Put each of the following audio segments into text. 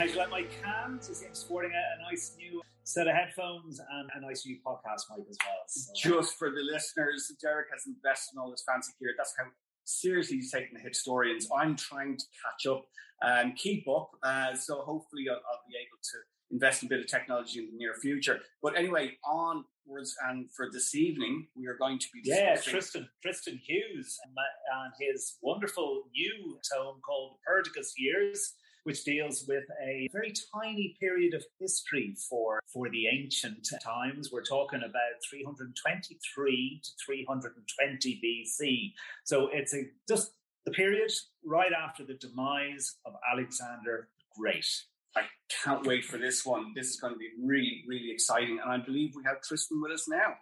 are you? How'd you like my cans? You seem sporting a, a nice new set of headphones and a nice new podcast mic as well. So, Just for the listeners, Derek has invested in all this fancy gear. That's how seriously he's taking the Hipstorians. I'm trying to catch up and keep up. Uh, so hopefully I'll, I'll be able to invest in a bit of technology in the near future. But anyway, onwards and for this evening, we are going to be yeah, discussing Tristan Tristan Hughes and, my- and his wonderful new tome called Perdiccas Years, which deals with a very tiny period of history for for the ancient times. We're talking about 323 to 320 BC. So it's a just the period right after the demise of Alexander the Great. I can't wait for this one. This is going to be really, really exciting. And I believe we have Tristan with us now.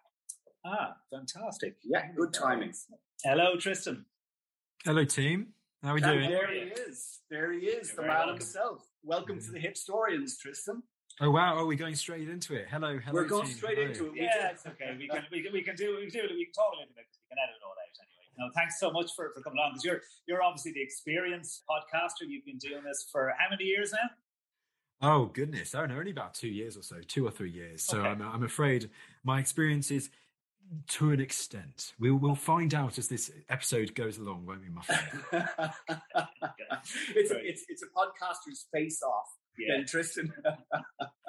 Ah, fantastic. Yeah, good timing. Hello, Tristan. Hello, team. How are we And doing? there he is. There he is, You're the man welcome. himself. Welcome to the Hipstorians, Tristan. Oh wow! Are we're going straight into it. Hello, hello. We're going team. straight Hello. into it. We Yeah, it's okay. We can we can we can do we can do it. We can talk a little bit because we can edit it all out anyway. No, thanks so much for, for coming on because you're you're obviously the experienced podcaster. You've been doing this for how many years now? Oh goodness! I don't know, only about two years or so, two or three years. So Okay. I'm, I'm afraid my experience is to an extent. We'll we'll find out as this episode goes along, won't we, my friend? it's, it's, it's a podcaster's face off, Yeah. then Tristan.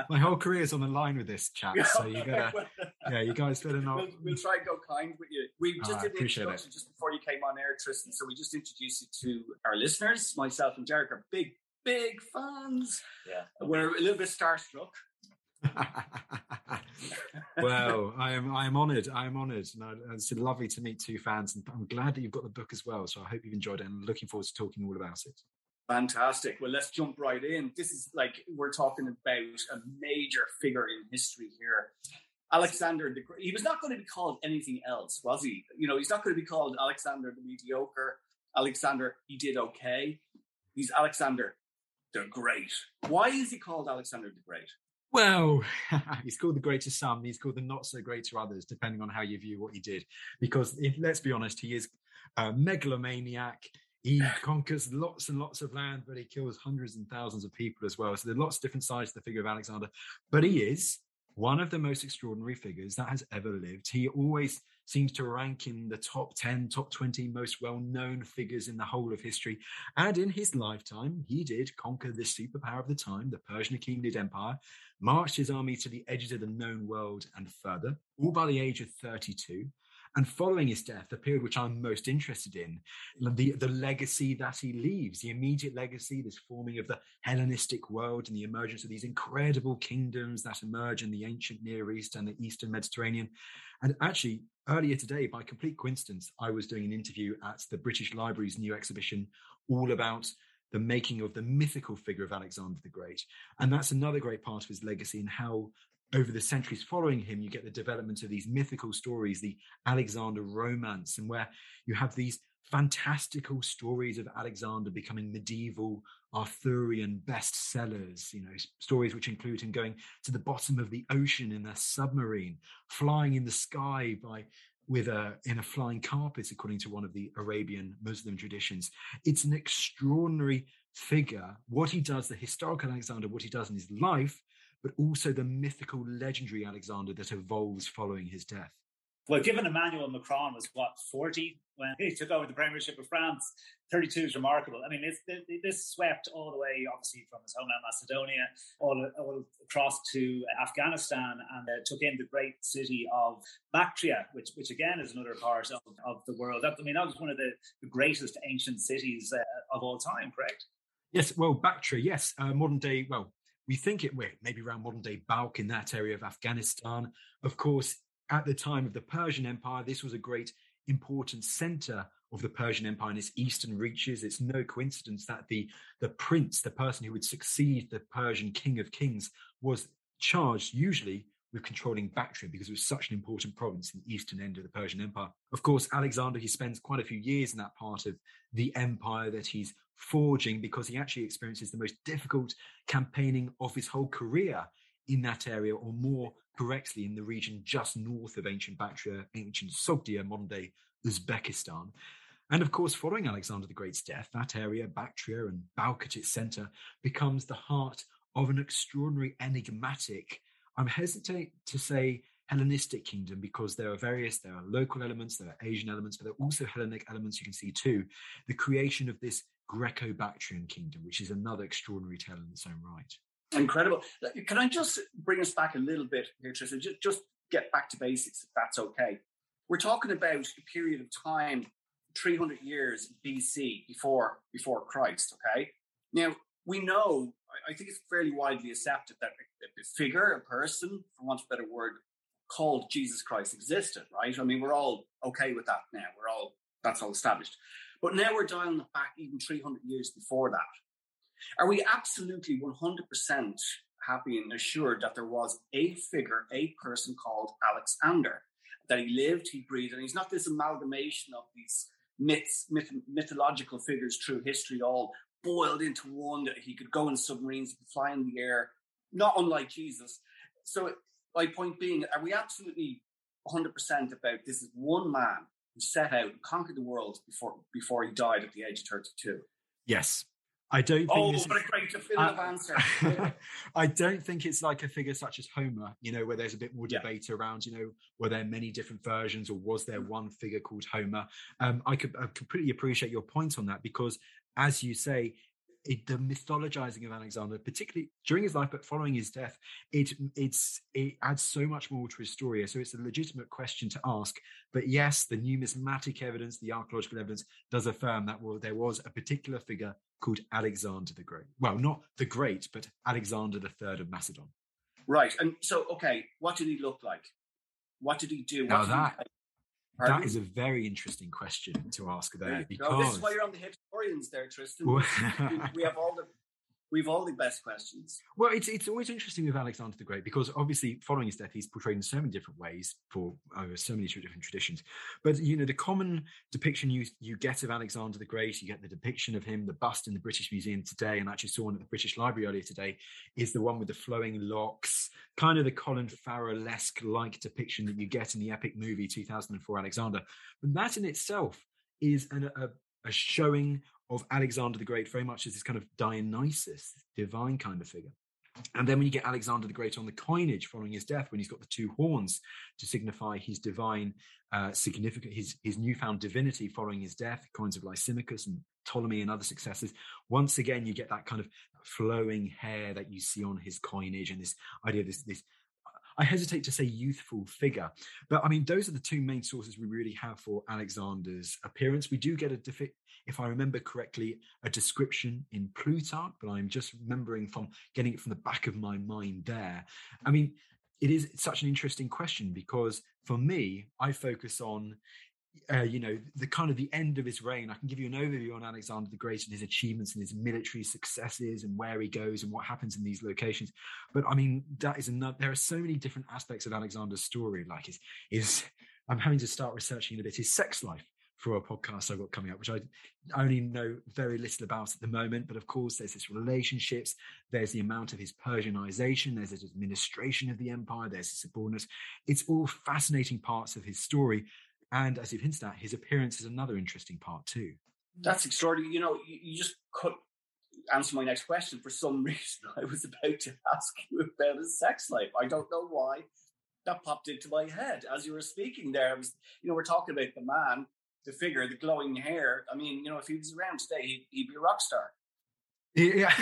my whole career's on the line with this chat, so you gotta, yeah, you guys better not. we'll, we'll try and go kind with you. We just Ah, did the appreciate it. just before you came on air, Tristan. So we just introduced you to our listeners. Myself and Derek are big, big fans. Yeah. We're a little bit starstruck. well, I am I am honoured. I am honoured, and it's lovely to meet two fans. And I'm glad that you've got the book as well. So I hope you've enjoyed it, and looking forward to talking all about it. Fantastic. Well, let's jump right in. This is like we're talking about a major figure in history here. Alexander the Great. He was not going to be called anything else, was he? You know, he's not going to be called Alexander the Mediocre, Alexander, he did okay. He's Alexander the Great. Why is he called Alexander the Great? Well, he's called the great to some, he's called the not so great to others, depending on how you view what he did. Because if, let's be honest, he is a megalomaniac. He conquers lots and lots of land, but he kills hundreds and thousands of people as well. So there are lots of different sides to the figure of Alexander. But he is one of the most extraordinary figures that has ever lived. He always seems to rank in the top 10, top 20 most well known figures in the whole of history. And in his lifetime, he did conquer the superpower of the time, the Persian Achaemenid Empire, marched his army to the edges of the known world and further, all by the age of 32. And following his death, the period which I'm most interested in, mm. the, the legacy that he leaves, the immediate legacy, this forming of the Hellenistic world and the emergence of these incredible kingdoms that emerge in the ancient Near East and the Eastern Mediterranean. And actually, earlier today, by complete coincidence, I was doing an interview at the British Library's new exhibition all about the making of the mythical figure of Alexander the Great. And that's another great part of his legacy and how over the centuries following him, you get the development of these mythical stories, the Alexander romance, and where you have these fantastical stories of Alexander becoming medieval Arthurian bestsellers, you know, stories which include him going to the bottom of the ocean in a submarine, flying in the sky by with a in a flying carpet, according to one of the Arabian Muslim traditions. It's an extraordinary figure. What he does, the historical Alexander, what he does in his life, but also the mythical, legendary Alexander that evolves following his death. Well, given Emmanuel Macron was what forty when he took over the Premiership of France, thirty-two is remarkable. I mean, this, this swept all the way, obviously, from his homeland Macedonia, all, all across to Afghanistan, and uh, took in the great city of Bactria, which, which again is another part of, of the world. That, I mean, that was one of the, the greatest ancient cities uh, of all time. Correct? Yes, well, Bactria, yes, uh, modern day. Well, we think it wait, maybe around modern day Balkh in that area of Afghanistan. Of course, at the time of the Persian Empire, this was a great important center of the Persian Empire in its eastern reaches. It's no coincidence that the the prince, the person who would succeed the Persian king of kings, was charged usually with controlling Bactria because it was such an important province in the eastern end of the Persian Empire. Of course, Alexander, he spends quite a few years in that part of the empire that he's forging because he actually experiences the most difficult campaigning of his whole career in that area, or more correctly, in the region just north of ancient Bactria, ancient Sogdia, modern day Uzbekistan. And of course, following Alexander the Great's death, that area, Bactria and Balkh at its center, becomes the heart of an extraordinary enigmatic, I'm hesitant to say Hellenistic kingdom because there are various, there are local elements, there are Asian elements, but there are also Hellenic elements you can see too. The creation of this Greco Bactrian kingdom, which is another extraordinary tale in its own right. Incredible. Can I just bring us back a little bit here, Tristan? Just, just get back to basics, if that's okay. We're talking about a period of time, 300 years BC, before, before Christ, okay? Now, we know, I think it's fairly widely accepted that figure, a person, for want of a better word, called Jesus Christ existed, right? I mean, we're all okay with that now. We're all, that's all established. But now we're dialing it back even 300 years before that. Are we absolutely 100% happy and assured that there was a figure, a person called Alexander, that he lived, he breathed, and he's not this amalgamation of these myths, myth, mythological figures through history, all boiled into one that he could go in submarines, fly in the air, not unlike Jesus. So, my point being, are we absolutely 100% about this is one man who set out and conquered the world before before he died at the age of 32? Yes, I don't think. Oh, what a great definitive uh, answer! I don't think it's like a figure such as Homer, you know, where there's a bit more debate yeah. around, you know, were there many different versions or was there one figure called Homer? Um, I could I completely appreciate your point on that because, as you say, it, the mythologizing of Alexander, particularly during his life, but following his death, it it's it adds so much more to his story. So it's a legitimate question to ask. But yes, the numismatic evidence, the archaeological evidence, does affirm that well, there was a particular figure called Alexander the Great. Well, not the Great, but Alexander the Third of Macedon. Right. And so, okay, what did he look like? What did he do? What now that that is a very interesting question to ask there. Because no, this is why you're on the Hipstorians there, Tristan. we have all the we've all the best questions. Well, it's it's always interesting with Alexander the Great because obviously following his death, he's portrayed in so many different ways for over so many different traditions. But you know, the common depiction you you get of Alexander the Great, you get the depiction of him, the bust in the British Museum today, and actually saw one at the British Library earlier today, is the one with the flowing locks, kind of the Colin Farrell-esque like depiction that you get in the epic movie 2004 Alexander. But that in itself is an, a, a showing of Alexander the Great very much as this kind of Dionysus, divine kind of figure. And then when you get Alexander the Great on the coinage following his death, when he's got the two horns to signify his divine uh, significant, his, his newfound divinity following his death, coins of Lysimachus and Ptolemy and other successors, once again you get that kind of flowing hair that you see on his coinage and this idea this, this I hesitate to say youthful figure, but I mean, those are the two main sources we really have for Alexander's appearance. We do get a, defi- if I remember correctly, a description in Plutarch, but I'm just remembering from getting it from the back of my mind there. I mean, it is such an interesting question because for me, I focus on uh, you know, the kind of the end of his reign. I can give you an overview on Alexander the Great and his achievements and his military successes and where he goes and what happens in these locations. But I mean, that is another. There are so many different aspects of Alexander's story. Like his, is I'm having to start researching a bit his sex life for a podcast I've got coming up, which I only know very little about at the moment. But of course, there's his relationships, there's the amount of his Persianization, there's his administration of the empire, there's his subordinates. It's all fascinating parts of his story. And as you've hinted at, his appearance is another interesting part too. That's extraordinary. You know, you, you just could answer my next question. For some reason, I was about to ask you about his sex life. I don't know why that popped into my head as you were speaking there. I was, you know, we're talking about the man, the figure, the glowing hair. I mean, you know, if he was around today, he'd, he'd be a rock star. Yeah.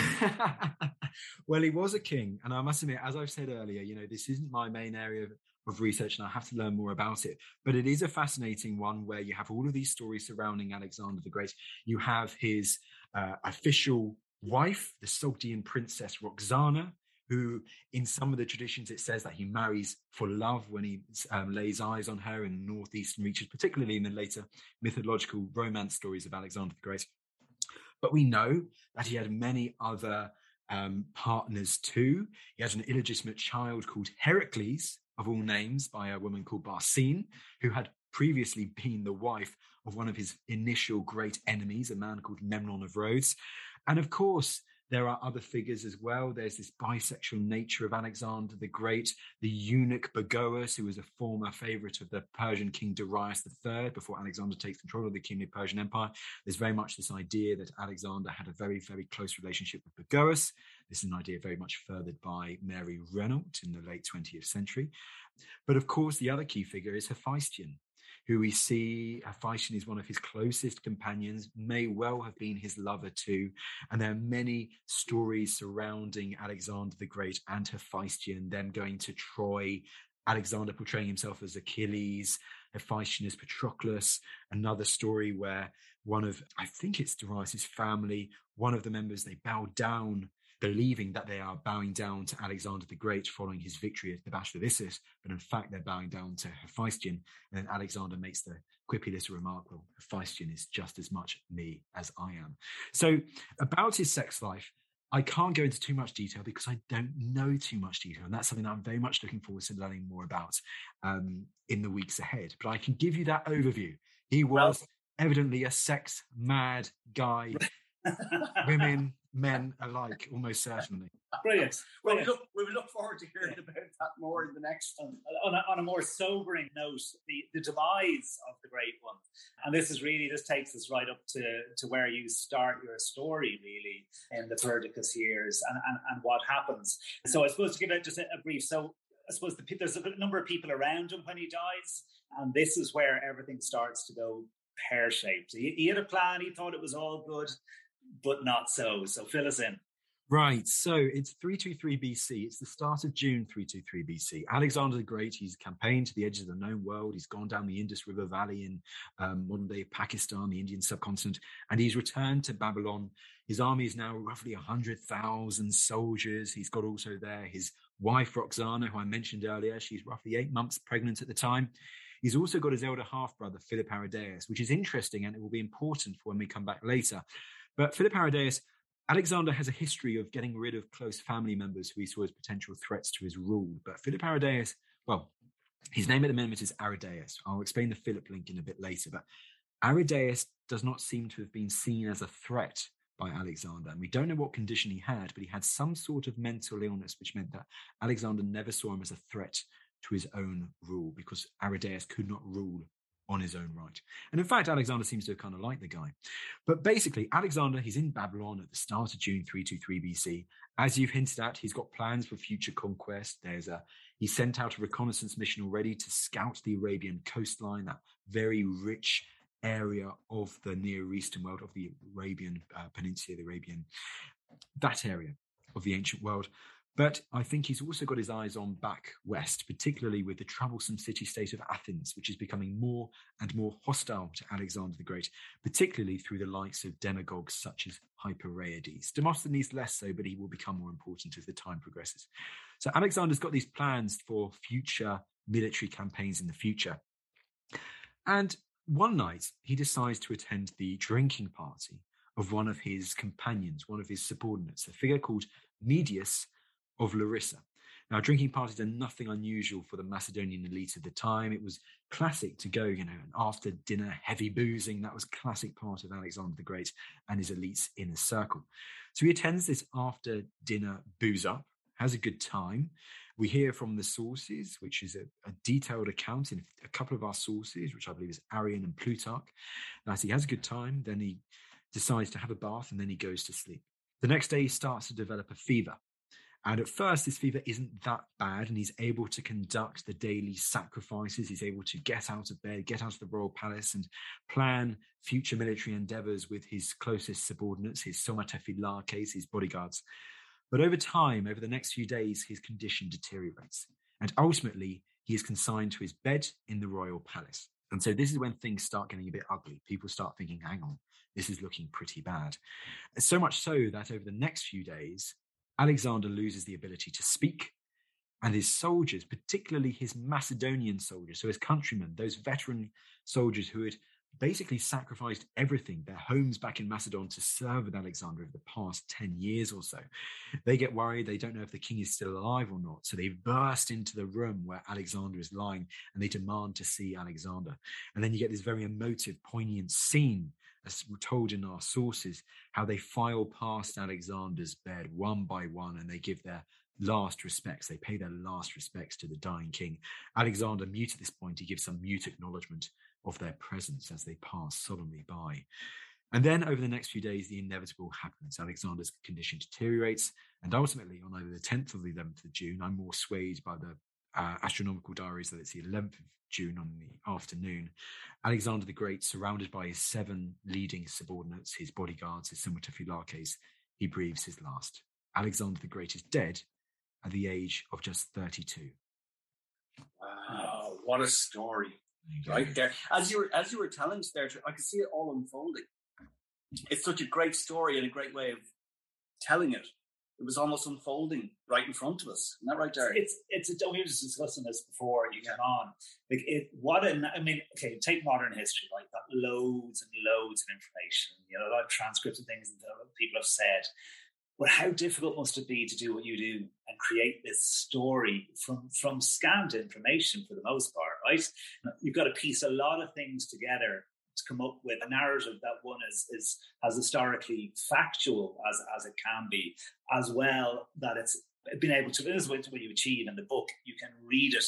well, he was a king. And I must admit, as I've said earlier, you know, this isn't my main area of of research and I have to learn more about it. But it is a fascinating one where you have all of these stories surrounding Alexander the Great. You have his uh, official wife, the Sogdian princess Roxana, who in some of the traditions it says that he marries for love when he um, lays eyes on her in the northeastern reaches, particularly in the later mythological romance stories of Alexander the Great. But we know that he had many other um, partners too. He had an illegitimate child called Heracles, of all names, by a woman called Barsine, who had previously been the wife of one of his initial great enemies, a man called Memnon of Rhodes. And of course, there are other figures as well. There's this bisexual nature of Alexander the Great, the eunuch Bagoas, who was a former favorite of the Persian king Darius III before Alexander takes control of the kingly Persian Empire. There's very much this idea that Alexander had a very, very close relationship with Bagoas. This is an idea very much furthered by Mary Renault in the late 20th century. But of course, the other key figure is Hephaestion, who we see uh, Hephaestion is one of his closest companions, may well have been his lover too. And there are many stories surrounding Alexander the Great and Hephaestion, them going to Troy, Alexander portraying himself as Achilles, Hephaestion as Patroclus, another story where one of, I think it's Darius's family, one of the members, they bow down believing that they are bowing down to Alexander the Great following his victory at the Battle of Issus, but in fact they're bowing down to Hephaestion. And then Alexander makes the quippy little remark, well, Hephaestion is just as much me as I am. So about his sex life, I can't go into too much detail because I don't know too much detail. And that's something that I'm very much looking forward to learning more about um, in the weeks ahead. But I can give you that overview. He was well, evidently a sex mad guy. Women men alike, almost certainly. Brilliant. Well, we look, we look forward to hearing about that more in the next. one. on, a, on a more sobering note, the, the demise of the Great One, and this is really this takes us right up to, to where you start your story, really, in the Perdiccas years and, and, and what happens. So I suppose to give it just a, a brief. So I suppose the, there's a number of people around him when he dies, and this is where everything starts to go pear shaped. He, he, had a plan. He thought it was all good but not so. So fill us in. Right. So it's 323 BC. It's the start of June 323 BC. Alexander the Great, he's campaigned to the edges of the known world. He's gone down the Indus River Valley in um, modern day Pakistan, the Indian subcontinent, and he's returned to Babylon. His army is now roughly 100,000 soldiers. He's got also there his wife, Roxana, who I mentioned earlier. She's roughly eight months pregnant at the time. He's also got his elder half brother, Philip Aridaeus, which is interesting and it will be important for when we come back later but Philip Aridaeus, Alexander has a history of getting rid of close family members who he saw as potential threats to his rule. But Philip Aridaeus, well, his name at the moment is Aridaeus. I'll explain the Philip link in a bit later. But Aridaeus does not seem to have been seen as a threat by Alexander. And we don't know what condition he had, but he had some sort of mental illness, which meant that Alexander never saw him as a threat to his own rule because Aridaeus could not rule on his own right. And in fact, Alexander seems to have kind of liked the guy. But basically, Alexander, he's in Babylon at the start of June 323 BC. As you've hinted at, he's got plans for future conquest. There's a he sent out a reconnaissance mission already to scout the Arabian coastline, that very rich area of the Near Eastern world, of the Arabian uh, Peninsula, the Arabian, that area of the ancient world. But I think he's also got his eyes on back west, particularly with the troublesome city state of Athens, which is becoming more and more hostile to Alexander the Great, particularly through the likes of demagogues such as Hypereides. Demosthenes less so, but he will become more important as the time progresses. So Alexander's got these plans for future military campaigns in the future. And one night he decides to attend the drinking party of one of his companions, one of his subordinates, a figure called Medius of Larissa. Now, drinking parties are nothing unusual for the Macedonian elite of the time. It was classic to go, you know, an after dinner, heavy boozing. That was classic part of Alexander the Great and his elite's inner circle. So he attends this after dinner booze up, has a good time. We hear from the sources, which is a, a, detailed account in a couple of our sources, which I believe is Arrian and Plutarch, that he has a good time, then he decides to have a bath, and then he goes to sleep. The next day, he starts to develop a fever. And at first, this fever isn't that bad, and he's able to conduct the daily sacrifices. He's able to get out of bed, get out of the royal palace, and plan future military endeavors with his closest subordinates, his somatophylakes, his bodyguards. But over time, over the next few days, his condition deteriorates. And ultimately, he is consigned to his bed in the royal palace. And so this is when things start getting a bit ugly. People start thinking, hang on, this is looking pretty bad. So much so that over the next few days, Alexander loses the ability to speak, and his soldiers, particularly his Macedonian soldiers, so his countrymen, those veteran soldiers who had basically sacrificed everything, their homes back in Macedon, to serve with Alexander over the past 10 years or so. They get worried. They don't know if the king is still alive or not. So they burst into the room where Alexander is lying and they demand to see Alexander. And then you get this very emotive, poignant scene as we're told in our sources, how they file past Alexander's bed one by one and they give their last respects. They pay their last respects to the dying king. Alexander, mute at this point, he gives some mute acknowledgement of their presence as they pass solemnly by. And then over the next few days, the inevitable happens. Alexander's condition deteriorates. And ultimately, on either the 10th or the 11th of June, I'm more swayed by the uh, astronomical diaries that it's the 11th of June on the afternoon. Alexander the Great, surrounded by his seven leading subordinates, his bodyguards, his somatophylakes, he breathes his last. Alexander the Great is dead at the age of just 32. Wow, what a story. Right there. As you were as you were telling us there, I could see it all unfolding. It's such a great story and a great way of telling it. It was almost unfolding right in front of us. Isn't that right, Derek? It's it's a, we were just discussing this before you came on. Like it, what an I mean, okay, take modern history, like that, loads and loads of information. You know, a lot of transcripts and things that people have said. But how difficult must it be to do what you do and create this story from from scanned information for the most part, right? You've got to piece a lot of things together to come up with a narrative that one is is as historically factual as as it can be, as well that it's been able to. This is what you achieve in the book. You can read it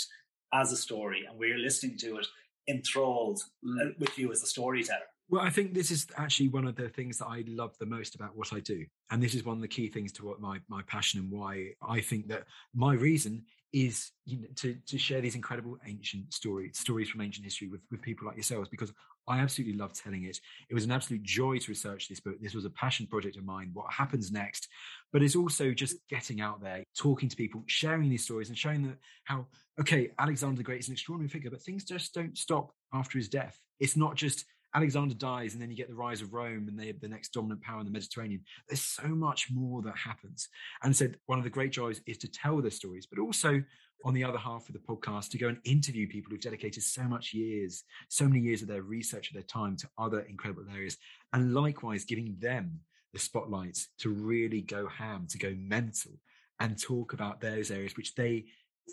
as a story, and we're listening to it enthralled mm. with you as a storyteller. Well, I think this is actually one of the things that I love the most about what I do. And this is one of the key things to what my, my passion and why I think that my reason is you know, to, to share these incredible ancient stories, stories from ancient history with, with people like yourselves, because I absolutely love telling it. It was an absolute joy to research this book. This was a passion project of mine. What happens next? But it's also just getting out there, talking to people, sharing these stories and showing that how, okay, Alexander the Great is an extraordinary figure, but things just don't stop after his death. It's not just Alexander dies, and then you get the rise of Rome, and they have the next dominant power in the Mediterranean. There's so much more that happens. And so, one of the great joys is to tell the stories, but also on the other half of the podcast to go and interview people who've dedicated so much years, so many years of their research, of their time to other incredible areas, and likewise giving them the spotlight to really go ham, to go mental, and talk about those areas which they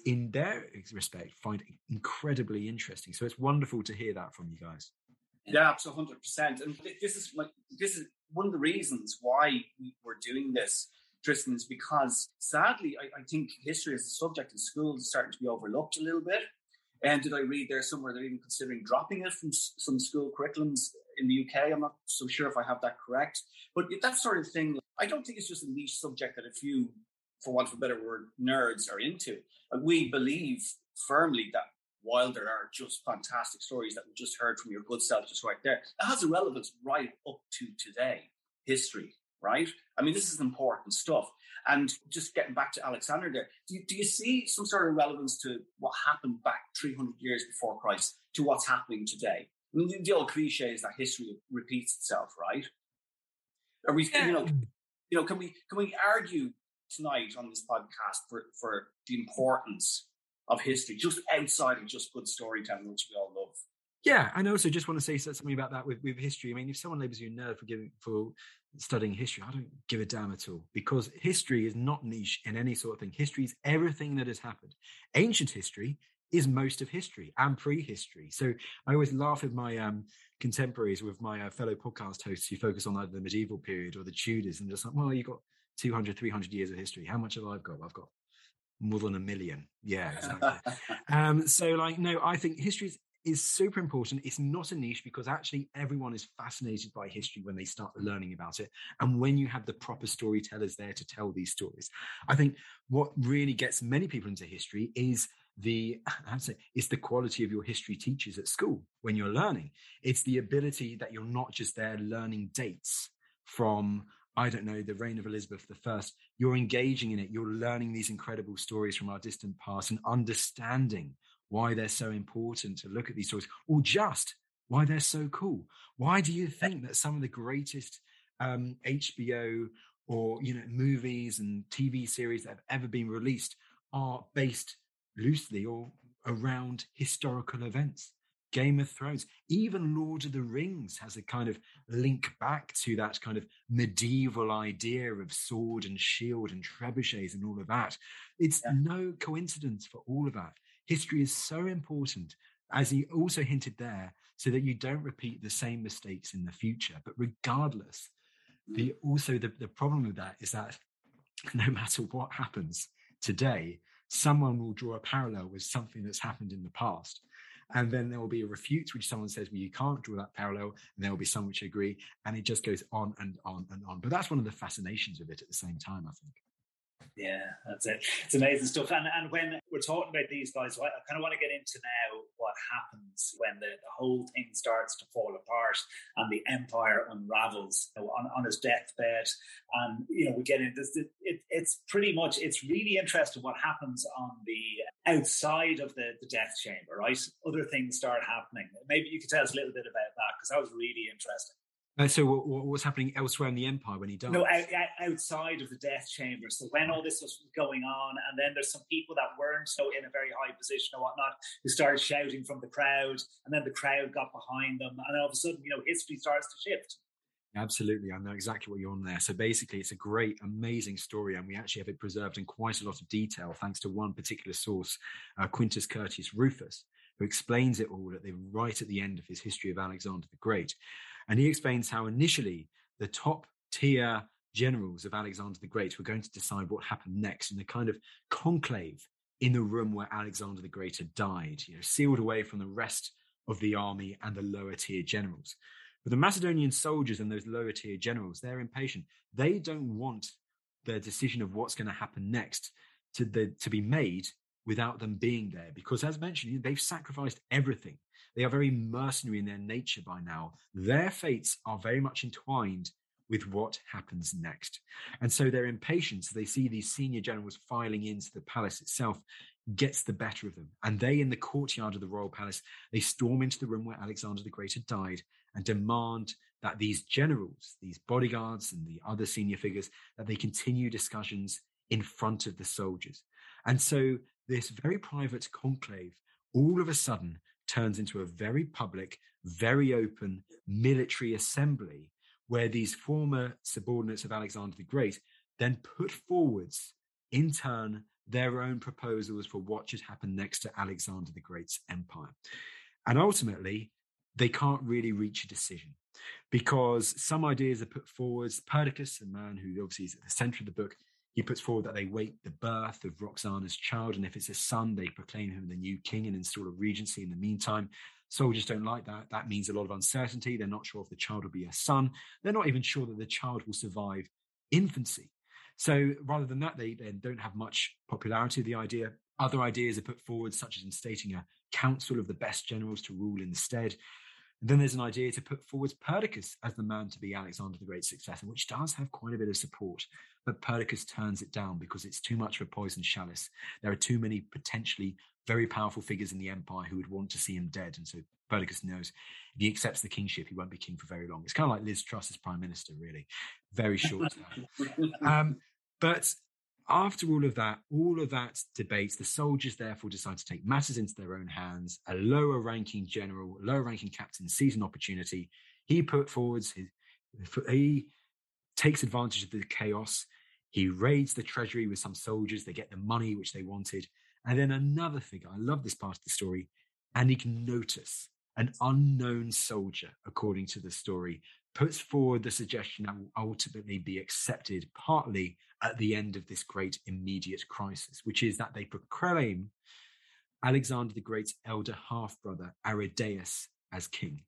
in their respect find incredibly interesting so it's wonderful to hear that from you guys yeah, it's hundred percent. And this is like this is one of the reasons why we're doing this, Tristan, is because sadly, I, I think history as a subject in schools is starting to be overlooked a little bit. And did I read there somewhere they're even considering dropping it from some school curriculums in the UK? I'm not so sure if I have that correct. But that sort of thing, I don't think it's just a niche subject that a few, for want of a better word, nerds are into. we believe firmly that while there are just fantastic stories that we just heard from your good self just right there, it has a relevance right up to today, history, right? I mean, this is important stuff. And just getting back to Alexander there, do you, do you see some sort of relevance to what happened back 300 years before Christ to what's happening today? I mean, the, the old cliche is that history repeats itself, right? Are we, you know, you know, can we can we argue tonight on this podcast for for the importance of history, just outside of just good storytelling, which we all love. Yeah, and also just want to say something about that with, with history. I mean, if someone labels you a nerd for giving for studying history, I don't give a damn at all because history is not niche in any sort of thing. History is everything that has happened. Ancient history is most of history and prehistory. So I always laugh at my um, contemporaries with my uh, fellow podcast hosts who focus on either the medieval period or the Tudors and just like, well, you've got 200, 300 years of history. How much have I got? I've got more than a million. Yeah, exactly. um, so, like, no, I think history is, is super important. It's not a niche because actually everyone is fascinated by history when they start learning about it. And when you have the proper storytellers there to tell these stories, I think what really gets many people into history is the I'd say it's the quality of your history teachers at school when you're learning. It's the ability that you're not just there learning dates from I don't know, the reign of Elizabeth I, you're engaging in it. You're learning these incredible stories from our distant past and understanding why they're so important to look at these stories, or just why they're so cool. Why do you think that some of the greatest um, HBO or you know movies and TV series that have ever been released are based loosely or around historical events? Game of Thrones, even Lord of the Rings has a kind of link back to that kind of medieval idea of sword and shield and trebuchets and all of that. It's yeah. no coincidence for all of that. History is so important as he also hinted there, so that you don't repeat the same mistakes in the future. But regardless, the mm. also the, the problem with that is that no matter what happens today, someone will draw a parallel with something that's happened in the past. And then there will be a refute, which someone says, well, you can't draw that parallel. And there will be some which agree. And it just goes on and on and on. But that's one of the fascinations of it at the same time, I think. Yeah, that's it. It's amazing stuff. And and when we're talking about these guys, I kind of want to get into now what happens when the, the whole thing starts to fall apart and the empire unravels you know, on, on his deathbed. And, you know, we get into this. It, it's pretty much, it's really interesting what happens on the outside of the, the death chamber, right? Other things start happening. Maybe you could tell us a little bit about that because that was really interesting. Uh, so what, what, was happening elsewhere in the empire when he died? No, out, outside of the death chamber. So when all this was going on, and then there's some people that weren't so in a very high position or whatnot who started shouting from the crowd, and then the crowd got behind them, and all of a sudden, you know, history starts to shift. Absolutely, I know exactly what you're on there. So basically, it's a great, amazing story, and we actually have it preserved in quite a lot of detail, thanks to one particular source, uh, Quintus Curtius Rufus, who explains it all at the right at the end of his history of Alexander the Great. And he explains how initially the top tier generals of Alexander the Great were going to decide what happened next in a kind of conclave in the room where Alexander the Great had died, you know, sealed away from the rest of the army and the lower tier generals. But the Macedonian soldiers and those lower tier generals, they're impatient. They don't want the decision of what's going to happen next to, the, to be made without them being there. Because as mentioned, they've sacrificed everything. They are very mercenary in their nature by now. Their fates are very much entwined with what happens next. And so their impatience, they see these senior generals filing into the palace itself, gets the better of them. And they, in the courtyard of the royal palace, they storm into the room where Alexander the Great had died and demand that these generals, these bodyguards, and the other senior figures, that they continue discussions in front of the soldiers. And so this very private conclave all of a sudden turns into a very public, very open military assembly where these former subordinates of Alexander the Great then put forwards in turn their own proposals for what should happen next to Alexander the Great's empire. And ultimately, they can't really reach a decision because some ideas are put forward. Perdiccas, a man who obviously is at the center of the book, he puts forward that they wait the birth of Roxana's child, and if it's a son, they proclaim him the new king and install a regency in the meantime. Soldiers don't like that. That means a lot of uncertainty. They're not sure if the child will be a son. They're not even sure that the child will survive infancy. So rather than that, they then don't have much popularity. Of the idea, other ideas are put forward, such as instating a council of the best generals to rule instead. Then there's an idea to put forward Perdiccas as the man to be Alexander the Great's successor, which does have quite a bit of support. But Perdiccas turns it down because it's too much of a poisoned chalice. There are too many potentially very powerful figures in the empire who would want to see him dead. And so Perdiccas knows if he accepts the kingship, he won't be king for very long. It's kind of like Liz Truss as prime minister, really. Very short term. um, but after all of that, all of that debate, the soldiers therefore decide to take matters into their own hands. A lower ranking general, lower ranking captain sees an opportunity. He put forwards his, he takes advantage of the chaos. He raids the treasury with some soldiers. They get the money which they wanted. And then another figure, I love this part of the story, Anignotus, an unknown soldier, according to the story, puts forward the suggestion that will ultimately be accepted partly at the end of this great immediate crisis, which is that they proclaim Alexander the Great's elder half brother, Aridaeus, as king.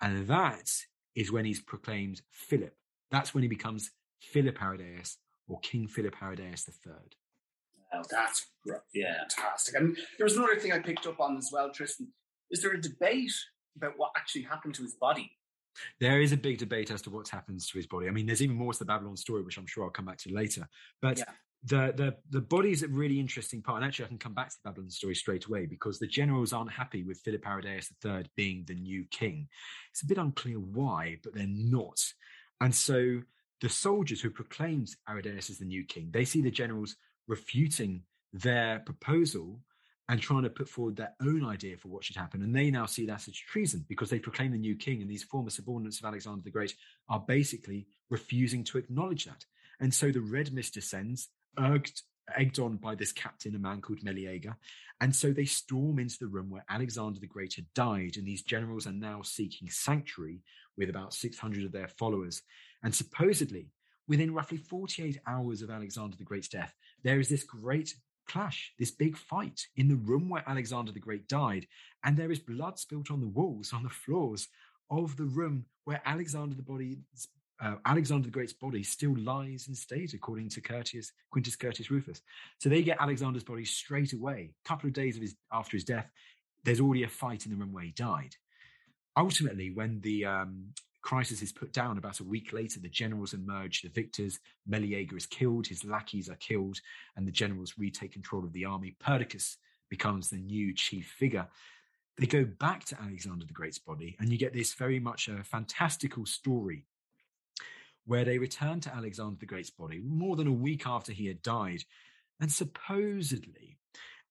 And that is when he's proclaimed Philip. That's when he becomes Philip Aridaeus or King Philip Aridaeus III. Oh, that's yeah, fantastic. And there was another thing I picked up on as well, Tristan. Is there a debate about what actually happened to his body? There is a big debate as to what happens to his body. I mean, there's even more to the Babylon story, which I'm sure I'll come back to later. But yeah. the the the body is a really interesting part. And actually, I can come back to the Babylon story straight away because the generals aren't happy with Philip Aridaeus III being the new king. It's a bit unclear why, but they're not. And so the soldiers who proclaimed Aridaeus as the new king, they see the generals refuting their proposal and trying to put forward their own idea for what should happen. And they now see that as treason because they proclaim the new king, and these former subordinates of Alexander the Great are basically refusing to acknowledge that. And so the red mist descends, urged egged on by this captain, a man called Meleager. And so they storm into the room where Alexander the Great had died, and these generals are now seeking sanctuary with about 600 of their followers. And supposedly, within roughly 48 hours of Alexander the Great's death, there is this great clash, this big fight in the room where Alexander the Great died, and there is blood spilt on the walls, on the floors of the room where Alexander the body, uh, Alexander the Great's body still lies in state, according to Curtius, Quintus Curtius Rufus. So they get Alexander's body straight away. A couple of days of his, after his death, there's already a fight in the room where he died. Ultimately, when the um, crisis is put down, about a week later, the generals emerge, the victors. Meleager is killed, his lackeys are killed, and the generals retake control of the army. Perdiccas becomes the new chief figure. They go back to Alexander the Great's body, and you get this very much a fantastical story where they return to Alexander the Great's body more than a week after he had died. And supposedly,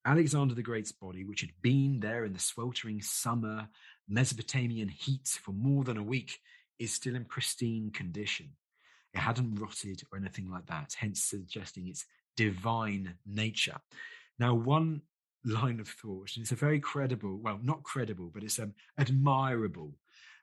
Alexander the Great's body, which had been there in the sweltering summer Mesopotamian heat for more than a week, is still in pristine condition. It hadn't rotted or anything like that, hence suggesting its divine nature. Now, one line of thought, and it's a very credible, well, not credible, but it's an admirable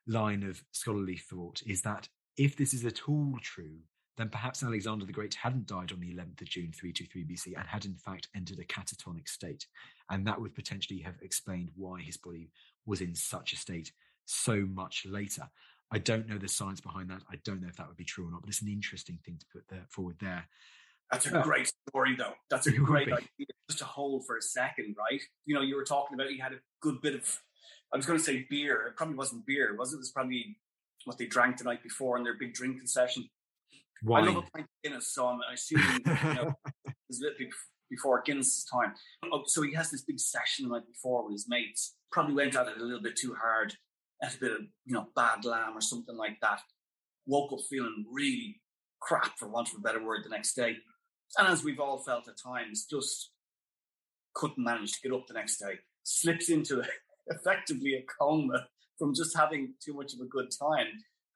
line of scholarly thought, is that if this is at all true, then perhaps Alexander the Great hadn't died on the 11th of June 323 BC and had in fact entered a catatonic state. And that would potentially have explained why his body was in such a state so much later. I don't know the science behind that. I don't know if that would be true or not, but it's an interesting thing to put there, forward there. That's a uh, great story, though. That's a great idea. Just to hold for a second, right? You know, you were talking about you had a good bit of, I was going to say beer. It probably wasn't beer, was it? It was probably what they drank the night before in their big drinking session. Wine. I love a pint of Guinness, so I'm assuming you know, it was a bit before Guinness's time. Oh, so he has this big session the night before with his mates. Probably went at it a little bit too hard a bit of, you know, bad lamb or something like that. Woke up feeling really crap, for want of a better word, the next day. And as we've all felt at times, just couldn't manage to get up the next day. Slips into effectively a coma from just having too much of a good time.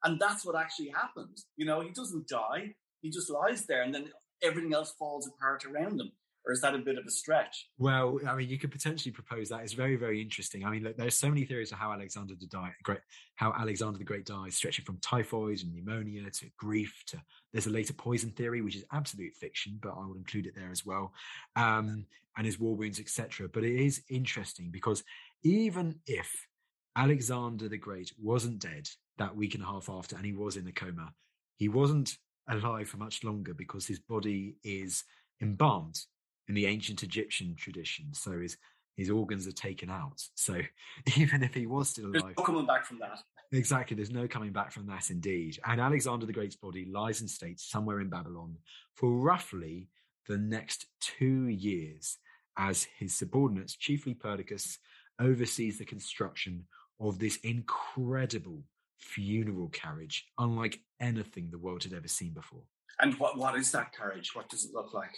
And that's what actually happened. You know, he doesn't die, he just lies there and then everything else falls apart around him or is that a bit of a stretch? Well, I mean, you could potentially propose that. It's very, very interesting. I mean, look, there's so many theories of how Alexander the Great, how Alexander the Great died, stretching from typhoid and pneumonia to grief to there's a later poison theory, which is absolute fiction, but I would include it there as well, um, and his war wounds, etc. But it is interesting because even if Alexander the Great wasn't dead that week and a half after, and he was in a coma, he wasn't alive for much longer because his body is embalmed in the ancient Egyptian tradition. So his his organs are taken out. So even if he was still alive, there's no coming back from that. Exactly, there's no coming back from that indeed. And Alexander the Great's body lies in state somewhere in Babylon for roughly the next two years as his subordinates, chiefly Perdiccas, oversees the construction of this incredible funeral carriage, unlike anything the world had ever seen before. And what, what is that carriage? What does it look like?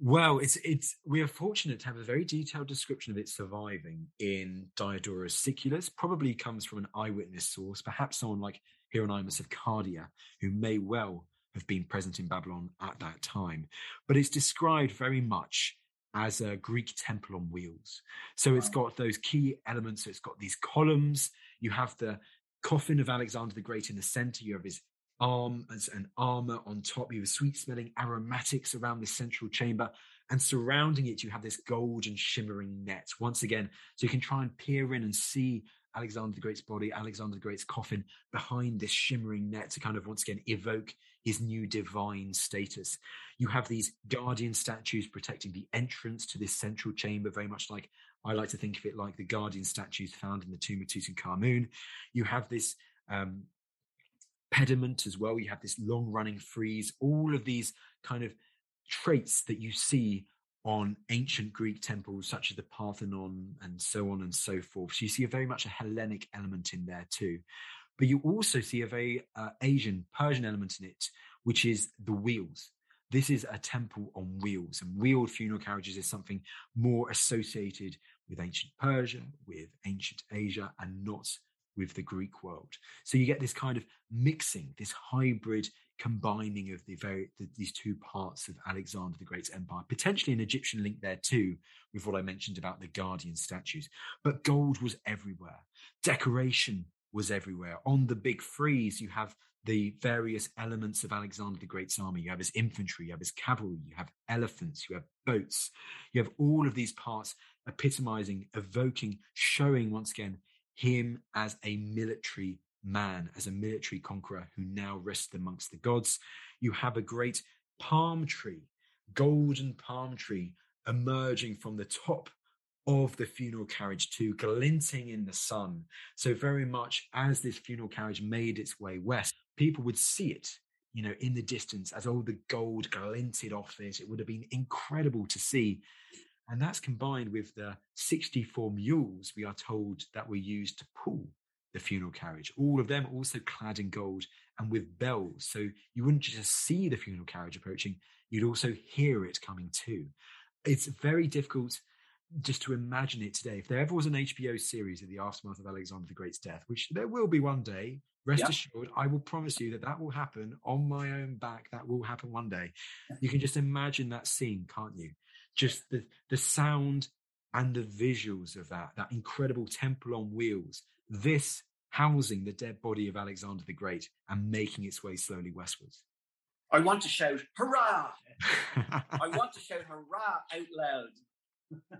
Well, it's it's we are fortunate to have a very detailed description of it surviving in Diodorus Siculus. Probably comes from an eyewitness source, perhaps someone like Hieronymus of Cardia, who may well have been present in Babylon at that time. But it's described very much as a Greek temple on wheels. So it's got those key elements. So it's got these columns. You have the coffin of Alexander the Great in the center. You have his arm as an armor on top. You have sweet smelling aromatics around this central chamber. And surrounding it, you have this gold and shimmering net. Once again, so you can try and peer in and see Alexander the Great's body, Alexander the Great's coffin behind this shimmering net to kind of once again evoke his new divine status. You have these guardian statues protecting the entrance to this central chamber, very much like I like to think of it like the guardian statues found in the tomb of Tutankhamun. You have this um, pediment as well. You have this long running frieze, all of these kind of traits that you see on ancient Greek temples, such as the Parthenon and so on and so forth. So you see a very much a Hellenic element in there too. But you also see a very uh, Asian, Persian element in it, which is the wheels. This is a temple on wheels, and wheeled funeral carriages is something more associated with ancient Persia, with ancient Asia, and not with the Greek world. So you get this kind of mixing, this hybrid combining of the very the, these two parts of Alexander the Great's empire, potentially an Egyptian link there too, with what I mentioned about the guardian statues. But gold was everywhere, decoration was everywhere. On the big frieze, you have the various elements of Alexander the Great's army. You have his infantry, you have his cavalry, you have elephants, you have boats, you have all of these parts epitomizing, evoking, showing once again him as a military man, as a military conqueror who now rests amongst the gods. You have a great palm tree, golden palm tree emerging from the top of the funeral carriage too, glinting in the sun. So very much as this funeral carriage made its way west, people would see it, you know, in the distance as all the gold glinted off it. It would have been incredible to see. And that's combined with the 64 mules we are told that were used to pull the funeral carriage. All of them also clad in gold and with bells. So you wouldn't just see the funeral carriage approaching, you'd also hear it coming too. It's very difficult just to imagine it today. If there ever was an HBO series of the aftermath of Alexander the Great's death, which there will be one day, rest yep. assured, I will promise you that that will happen on my own back. That will happen one day. You can just imagine that scene, can't you? Just the the sound and the visuals of that, that incredible temple on wheels. This housing the dead body of Alexander the Great and making its way slowly westwards. I want to shout, hurrah! I want to shout hurrah out loud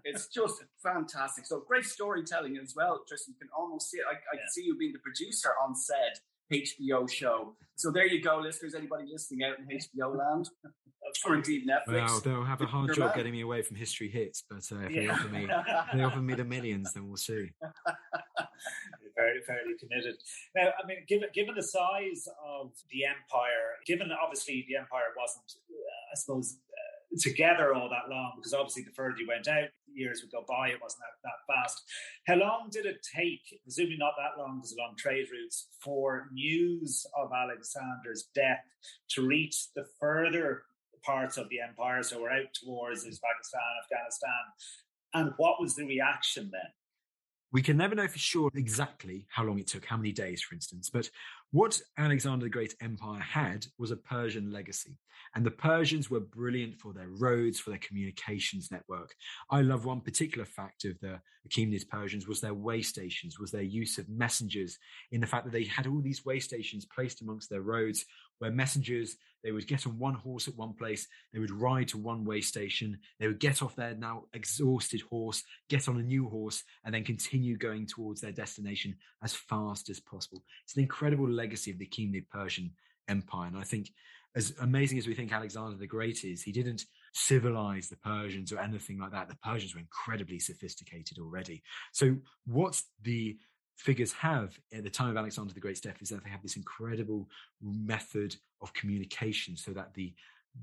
it's just fantastic. So great storytelling as well, Tristan. You can almost see it. I, I yeah. can see you being the producer on said HBO show. So there you go, listeners. Anybody listening out in HBO land? or indeed Netflix. Well, they'll have a hard job man. getting me away from history hits, but uh, if yeah. they offer me, they offer me the millions, then we'll see. very, very committed. Now, I mean, given given the size of the empire, given obviously the empire wasn't, uh, I suppose, together all that long because obviously the further you went out, years would go by, it wasn't that, that fast. How long did it take, presumably not that long because along trade routes, for news of Alexander's death to reach the further parts of the empire? So we're out towards Uzbekistan, Afghanistan. And what was the reaction then? We can never know for sure exactly how long it took, how many days, for instance, but what Alexander the Great empire had was a Persian legacy. And the Persians were brilliant for their roads, for their communications network. I love one particular fact of the Achaemenid Persians was their way stations, was their use of messengers in the fact that they had all these way stations placed amongst their roads where messengers they would get on one horse at one place, they would ride to one way station, they would get off their now exhausted horse, get on a new horse, and then continue going towards their destination as fast as possible. It's an incredible legacy of the Achaemenid Persian Empire. And I think, as amazing as we think Alexander the Great is, he didn't civilize the Persians or anything like that. The Persians were incredibly sophisticated already. So, what's the figures have at the time of Alexander the Great's death is that they have this incredible method of communication so that the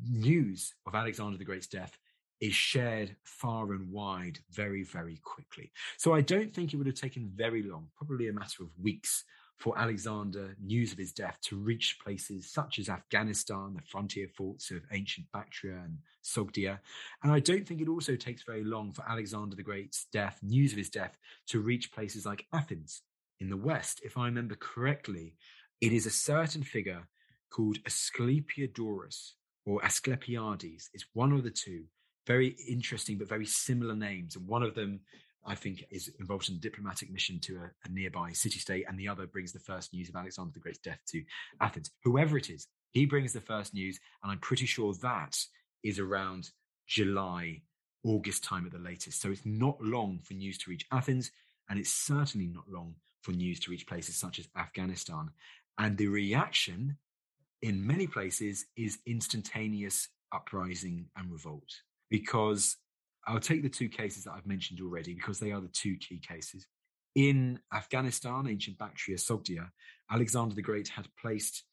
news of Alexander the Great's death is shared far and wide very, very quickly. So I don't think it would have taken very long, probably a matter of weeks, for Alexander news of his death to reach places such as Afghanistan, the frontier forts of ancient Bactria and Sogdia. And I don't think it also takes very long for Alexander the Great's death, news of his death, to reach places like Athens in the West. If I remember correctly, it is a certain figure called Asclepiodorus or Asclepiades. It's one of the two. Very interesting, but very similar names. And one of them I think, is involved in a diplomatic mission to a, a nearby city state, and the other brings the first news of Alexander the Great's death to Athens. Whoever it is, he brings the first news, and I'm pretty sure that is around July, August time at the latest. So it's not long for news to reach Athens, and it's certainly not long for news to reach places such as Afghanistan. And the reaction in many places is instantaneous uprising and revolt because I'll take the two cases that I've mentioned already because they are the two key cases. In Afghanistan, ancient Bactria, Sogdia, Alexander the Great had placed,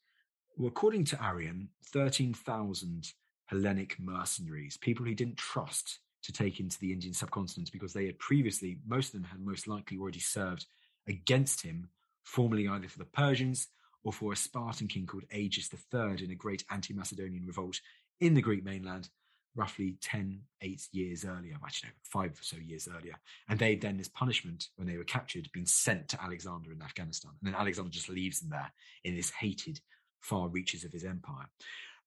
well, according to Arrian, 13,000 Hellenic mercenaries, people he didn't trust to take into the Indian subcontinent because they had previously, most of them had most likely already served against him, formerly either for the Persians or for a Spartan king called Agis III in a great anti Macedonian revolt in the Greek mainland roughly 10, eight years earlier, actually, no, five or so years earlier. And they then, as punishment, when they were captured, been sent to Alexander in Afghanistan. And then Alexander just leaves them there in this hated far reaches of his empire.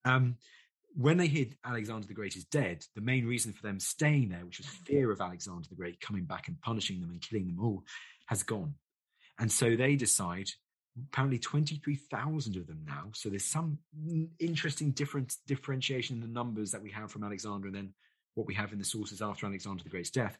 Um, when they hear Alexander the Great is dead, the main reason for them staying there, which was fear of Alexander the Great coming back and punishing them and killing them all, has gone. And so they decide, apparently 23,000 of them now. So there's some interesting different differentiation in the numbers that we have from Alexander and then what we have in the sources after Alexander the Great's death.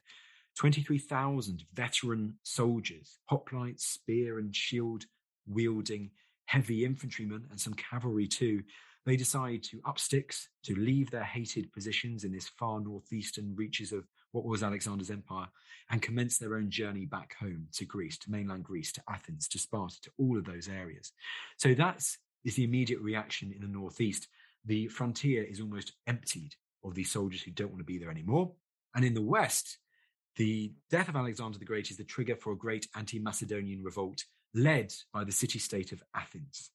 23,000 veteran soldiers, hoplites, spear and shield wielding heavy infantrymen and some cavalry too, they decide to up sticks, to leave their hated positions in this far northeastern reaches of what was Alexander's empire, and commence their own journey back home to Greece, to mainland Greece, to Athens, to Sparta, to all of those areas. So that's is the immediate reaction in the northeast. The frontier is almost emptied of these soldiers who don't want to be there anymore. And in the west, the death of Alexander the Great is the trigger for a great anti Macedonian revolt led by the city state of Athens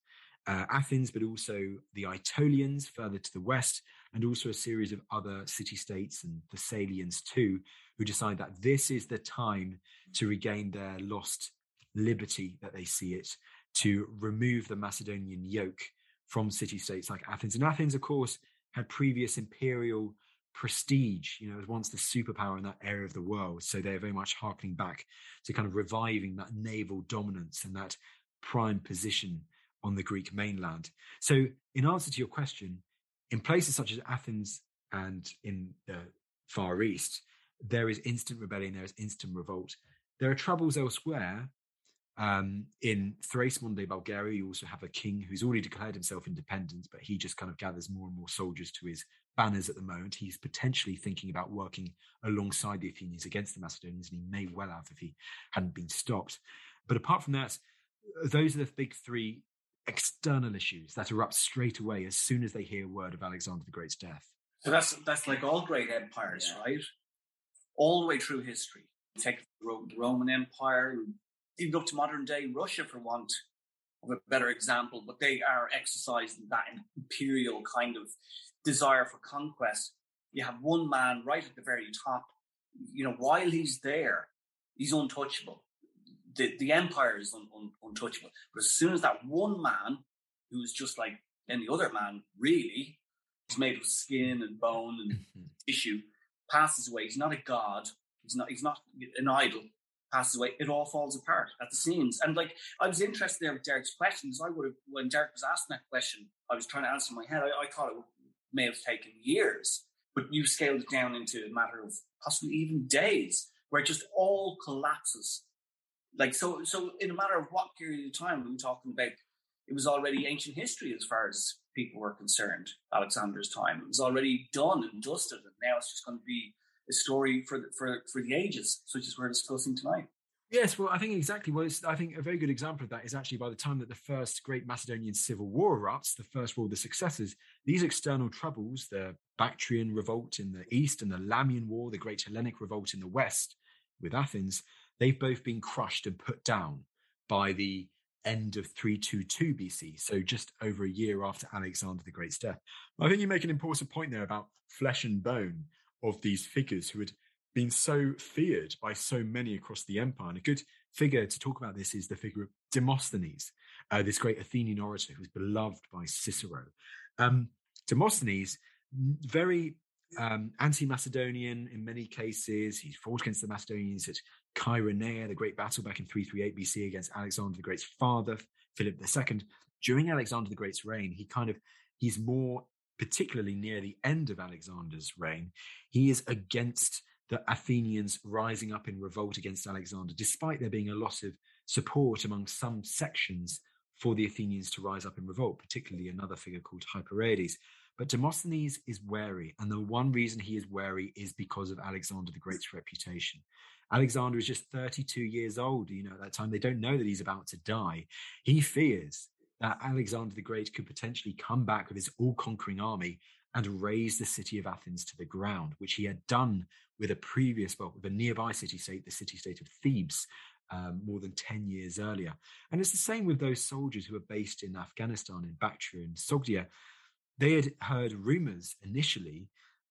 uh, Athens, but also the Aetolians further to the west, and also a series of other city states and Thessalians too, who decide that this is the time to regain their lost liberty that they see it, to remove the Macedonian yoke from city states like Athens. And Athens, of course, had previous imperial prestige, you know, as once the superpower in that area of the world. So they're very much harkening back to kind of reviving that naval dominance and that prime position on the Greek mainland. So, in answer to your question, in places such as Athens and in the Far East, there is instant rebellion, there is instant revolt. There are troubles elsewhere. Um, in Thrace, Monday, Bulgaria, you also have a king who's already declared himself independent, but he just kind of gathers more and more soldiers to his banners at the moment. He's potentially thinking about working alongside the Athenians against the Macedonians, and he may well have if he hadn't been stopped. But apart from that, those are the big three external issues that erupt straight away as soon as they hear word of Alexander the Great's death. So that's that's like all great empires, yeah. right? All the way through history. Take the Roman Empire, even up to modern day Russia, for want of a better example, but they are exercising that imperial kind of desire for conquest. You have one man right at the very top. You know, while he's there, he's untouchable the, the empire is un, un, untouchable. But as soon as that one man, who's just like any other man, really, is made of skin and bone and mm-hmm. tissue, passes away. He's not a god. He's not. He's not an idol. Passes away. It all falls apart at the seams. And like I was interested there with Derek's questions. I would have when Derek was asking that question, I was trying to answer in my head. I, I thought it would, may have taken years, but you scaled it down into a matter of possibly even days, where it just all collapses like so, so in a matter of what period of time we talking about? It was already ancient history as far as people were concerned. Alexander's time it was already done and dusted, and now it's just going to be a story for the, for for the ages, such as we're discussing tonight. Yes, well, I think exactly. Well, I think a very good example of that is actually by the time that the first great Macedonian civil war erupts, the first war of the successors, these external troubles, the Bactrian revolt in the east and the Lamian war, the Great Hellenic revolt in the west with Athens, they've both been crushed and put down by the end of 322 BC, so just over a year after Alexander the Great's death. I think you make an important point there about flesh and bone of these figures who had been so feared by so many across the empire. And a good figure to talk about this is the figure of Demosthenes, uh, this great Athenian orator who was beloved by Cicero. Um, Demosthenes, very um, anti-Macedonian in many cases. He fought against the Macedonians at Chaeronea, the great battle back in 338 BC against Alexander the Great's father, Philip II. During Alexander the Great's reign, he kind of he's more particularly near the end of Alexander's reign. He is against the Athenians rising up in revolt against Alexander, despite there being a lot of support among some sections for the Athenians to rise up in revolt, particularly another figure called Hypereides. But Demosthenes is wary, and the one reason he is wary is because of Alexander the Great's reputation. Alexander is just 32 years old, you know, at that time. They don't know that he's about to die. He fears that Alexander the Great could potentially come back with his all conquering army and raze the city of Athens to the ground, which he had done with a previous, well, with a nearby city state, the city state of Thebes, um, more than 10 years earlier. And it's the same with those soldiers who are based in Afghanistan, in Bactria and Sogdia they had heard rumors initially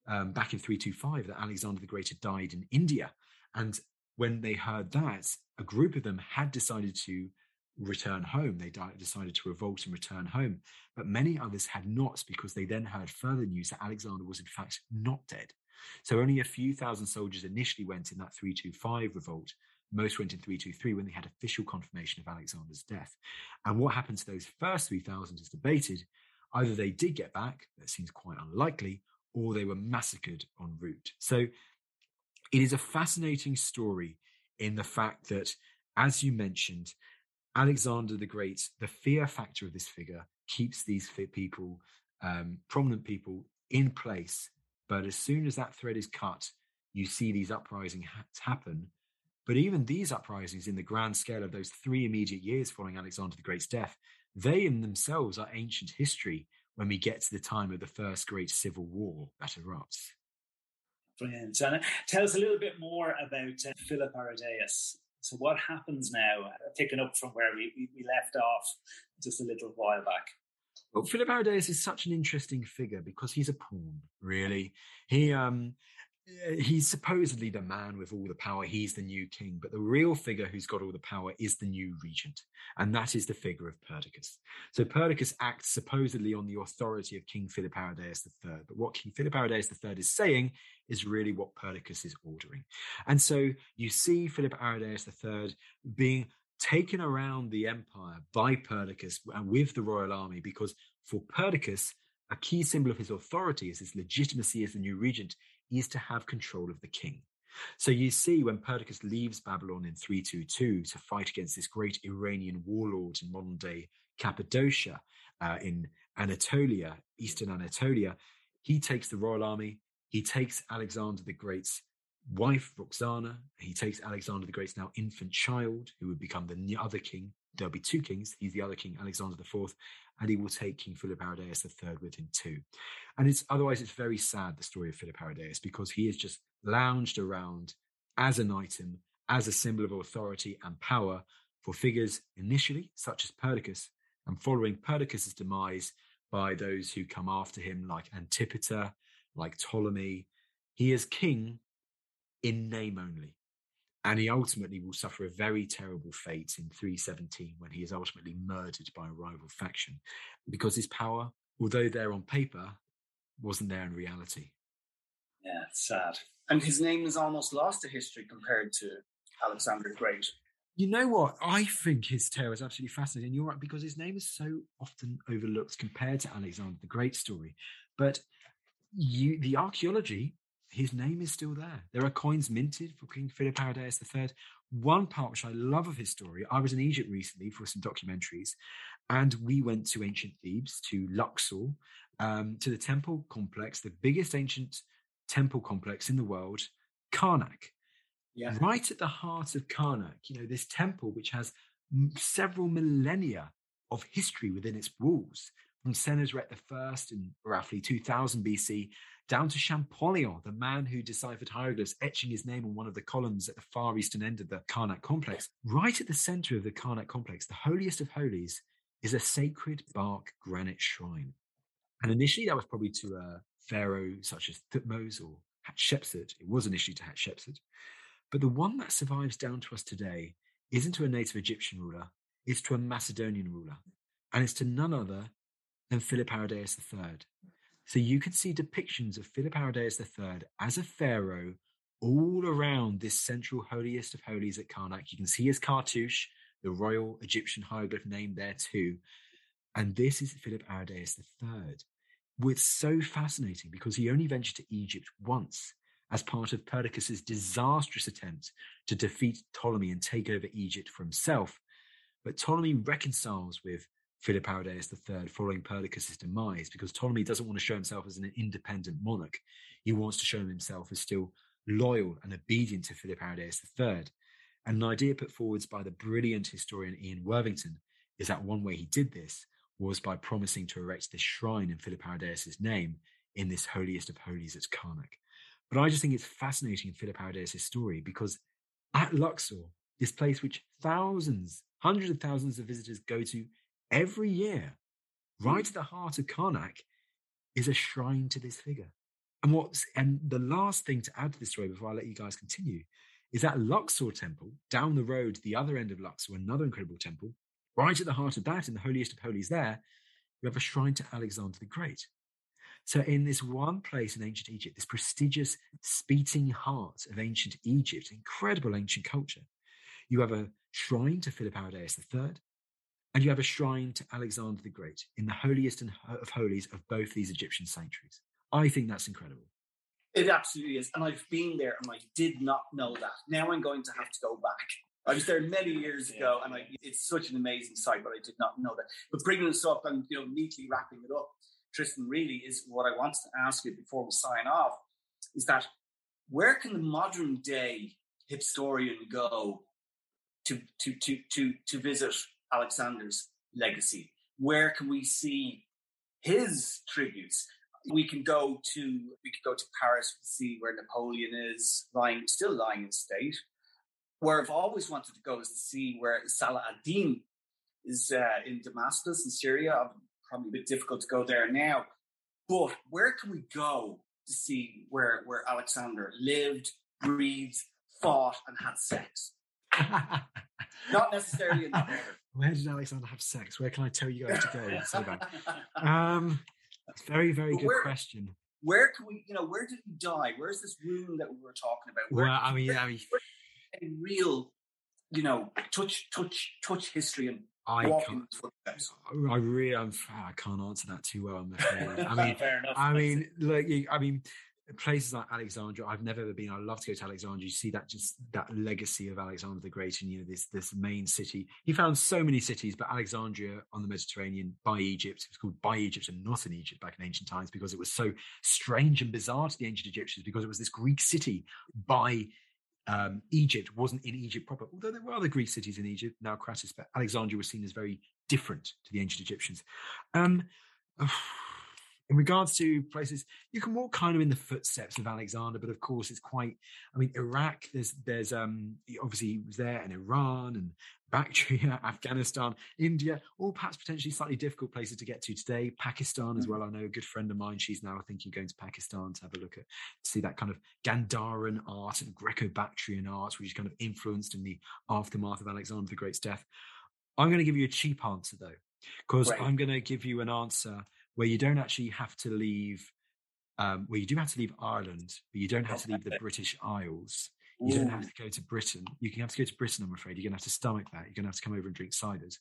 um, back in 325 that Alexander the Great had died in India. And when they heard that, a group of them had decided to return home. They decided to revolt and return home. But many others had not because they then heard further news that Alexander was in fact not dead. So only a few thousand soldiers initially went in that 325 revolt. Most went in 323 when they had official confirmation of Alexander's death. And what happened to those first 3,000 is debated. Either they did get back, that seems quite unlikely, or they were massacred en route. So it is a fascinating story in the fact that, as you mentioned, Alexander the Great, the fear factor of this figure keeps these people, um, prominent people, in place. But as soon as that thread is cut, you see these uprisings happen. But even these uprisings, in the grand scale of those three immediate years following Alexander the Great's death, they in themselves are ancient history when we get to the time of the first great civil war that erupts. Brilliant. And tell us a little bit more about uh, Philip Aridaeus. So, what happens now, uh, picking up from where we, we left off just a little while back? Well, Philip Aridaeus is such an interesting figure because he's a pawn, really. He um, uh, he's supposedly the man with all the power. He's the new king, but the real figure who's got all the power is the new regent, and that is the figure of Perdiccas. So Perdiccas acts supposedly on the authority of King Philip Aridaeus III, but what King Philip Aridaeus III is saying is really what Perdiccas is ordering. And so you see Philip Aridaeus III being taken around the empire by Perdiccas and with the royal army, because for Perdiccas, a key symbol of his authority is his legitimacy as the new regent is to have control of the king. So you see, when Perdiccas leaves Babylon in 322 to fight against this great Iranian warlord in modern day Cappadocia, uh, in Anatolia, eastern Anatolia, he takes the royal army. He takes Alexander the Great's wife, Roxana. He takes Alexander the Great's now infant child, who would become the other king. There'll be two kings. He's the other king, Alexander IV, and he will take King Philip Aridaeus III with him too. And it's otherwise it's very sad the story of Philip Aridaeus because he is just lounged around as an item, as a symbol of authority and power for figures initially such as Perdiccas, and following Perdiccas's demise by those who come after him like Antipater, like Ptolemy. He is king in name only. And he ultimately will suffer a very terrible fate in 317 when he is ultimately murdered by a rival faction because his power, although there on paper, wasn't there in reality. Yeah, it's sad. And his name is almost lost to history compared to Alexander the Great. You know what? I think his tale is absolutely fascinating. You're right, because his name is so often overlooked compared to Alexander the Great story. But you, the archaeology his name is still there. There are coins minted for King Philip Aridaeus III. One part which I love of his story, I was in Egypt recently for some documentaries, and we went to ancient Thebes, to Luxor, um, to the temple complex, the biggest ancient temple complex in the world, Karnak. Yeah. Right at the heart of Karnak, you know, this temple which has several millennia of history within its walls, from Senusret I in roughly 2000 BC down to Champollion, the man who deciphered hieroglyphs, etching his name on one of the columns at the far eastern end of the Karnak complex. Right at the center of the Karnak complex, the holiest of holies, is a sacred bark granite shrine. And initially, that was probably to a pharaoh such as Thutmose or Hatshepsut. It was initially to Hatshepsut. But the one that survives down to us today isn't to a native Egyptian ruler, it's to a Macedonian ruler. And it's to none other than Philip Aridaeus III, so you can see depictions of Philip Aridaeus III as a pharaoh all around this central holiest of holies at Karnak. You can see his cartouche, the royal Egyptian hieroglyph name there too. And this is Philip Aridaeus III. It's so fascinating because he only ventured to Egypt once as part of Perdiccas' disastrous attempt to defeat Ptolemy and take over Egypt for himself. But Ptolemy reconciles with Philip Aridaeus III following Perdiccas' demise because Ptolemy doesn't want to show himself as an independent monarch. He wants to show himself as still loyal and obedient to Philip Aridaeus III. And an idea put forwards by the brilliant historian Ian Worthington is that one way he did this was by promising to erect this shrine in Philip name in this holiest of holies at Karnak. But I just think it's fascinating in Philip story because at Luxor, this place which thousands, hundreds of thousands of visitors go to every year, right mm. at the heart of Karnak, is a shrine to this figure. And what's and the last thing to add to this story before I let you guys continue is that Luxor temple down the road, the other end of Luxor, another incredible temple, right at the heart of that, in the holiest of holies, there, you have a shrine to Alexander the Great. So, in this one place in ancient Egypt, this prestigious, beating heart of ancient Egypt, incredible ancient culture, you have a shrine to Philip Aridaeus III, and you have a shrine to Alexander the Great in the holiest of holies of both these Egyptian sanctuaries. I think that's incredible. It absolutely is. And I've been there and I did not know that. Now I'm going to have to go back. I was there many years ago and I, it's such an amazing site, but I did not know that. But bringing this up and you know neatly wrapping it up, Tristan, really is what I want to ask you before we sign off is that where can the modern day historian go to to to to to visit Alexander's legacy? Where can we see his tributes? We can go to we could go to Paris to see where Napoleon is lying, still lying in state. Where I've always wanted to go is to see where Salah ad-Din is uh, in Damascus in Syria. Probably a bit difficult to go there now, but where can we go to see where where Alexander lived, breathed, fought, and had sex? Not necessarily in that order. Where did Alexander have sex? Where can I tell you guys to go? So. Um, very, very good where, question. Where can we, you know, where did he die? Where's this room that we were talking about? Where, well, I mean, I mean, a real, you know, touch, touch, touch history and I can't. I really, I'm, I can't answer that too well. i mean, I mean, look, I mean, places like Alexandria, I've never ever been. I'd love to go to Alexandria. You see that just that legacy of Alexander the Great, and you know this this main city. He found so many cities, but Alexandria on the Mediterranean by Egypt. It was called by Egypt and not in Egypt back in ancient times because it was so strange and bizarre to the ancient Egyptians because it was this Greek city by um, Egypt wasn't in Egypt proper, although there were other Greek cities in Egypt, now Naucratis, but Alexandria was seen as very different to the ancient Egyptians. Um, in regards to places, you can walk kind of in the footsteps of Alexander, but of course it's quite. I mean, Iraq. There's there's um obviously he was there, and Iran and Bactria, Afghanistan, India, all perhaps potentially slightly difficult places to get to today. Pakistan as well. I know a good friend of mine. She's now thinking going to Pakistan to have a look at see that kind of Gandharan art and Greco-Bactrian art, which is kind of influenced in the aftermath of Alexander the Great's death. I'm going to give you a cheap answer though, because I'm going to give you an answer where you don't actually have to leave, um, where you do have to leave Ireland, but you don't have to leave the British Isles. You Ooh. don't have to go to Britain. You can have to go to Britain, I'm afraid. You're going to have to stomach that. You're going to have to come over and drink ciders.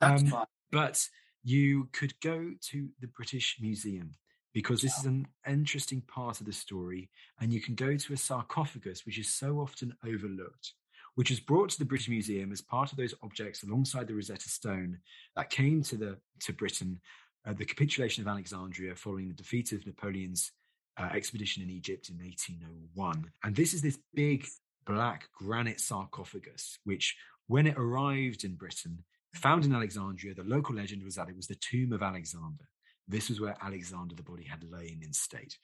Um, but you could go to the British Museum because this is an interesting part of the story. And you can go to a sarcophagus, which is so often overlooked, which was brought to the British Museum as part of those objects alongside the Rosetta Stone that came to the to Britain uh, the capitulation of Alexandria following the defeat of Napoleon's uh, expedition in Egypt in 1801. And this is this big black granite sarcophagus, which, when it arrived in Britain, found in Alexandria, the local legend was that it was the tomb of Alexander. This was where Alexander the body had lain in state.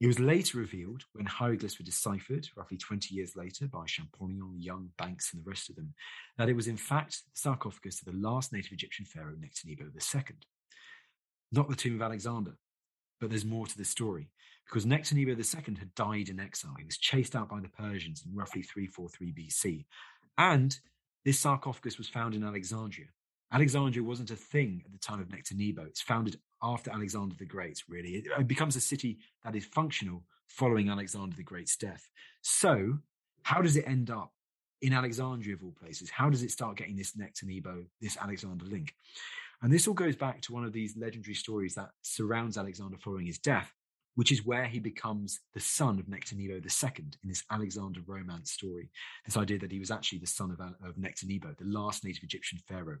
It was later revealed when hieroglyphs were deciphered, roughly 20 years later, by Champollion, Young, Banks, and the rest of them, that it was in fact the sarcophagus of the last native Egyptian pharaoh, Nectanebo II not the tomb of Alexander. But there's more to this story because Nectanebo II had died in exile. He was chased out by the Persians in roughly 343 BC. And this sarcophagus was found in Alexandria. Alexandria wasn't a thing at the time of Nectanebo. It's founded after Alexander the Great, really. It becomes a city that is functional following Alexander the Great's death. So, how does it end up in Alexandria, of all places? How does it start getting this Nectanebo, this Alexander link? And this all goes back to one of these legendary stories that surrounds Alexander following his death, which is where he becomes the son of Nectanebo II in this Alexander romance story. This idea that he was actually the son of, of Nectanebo, the last native Egyptian pharaoh.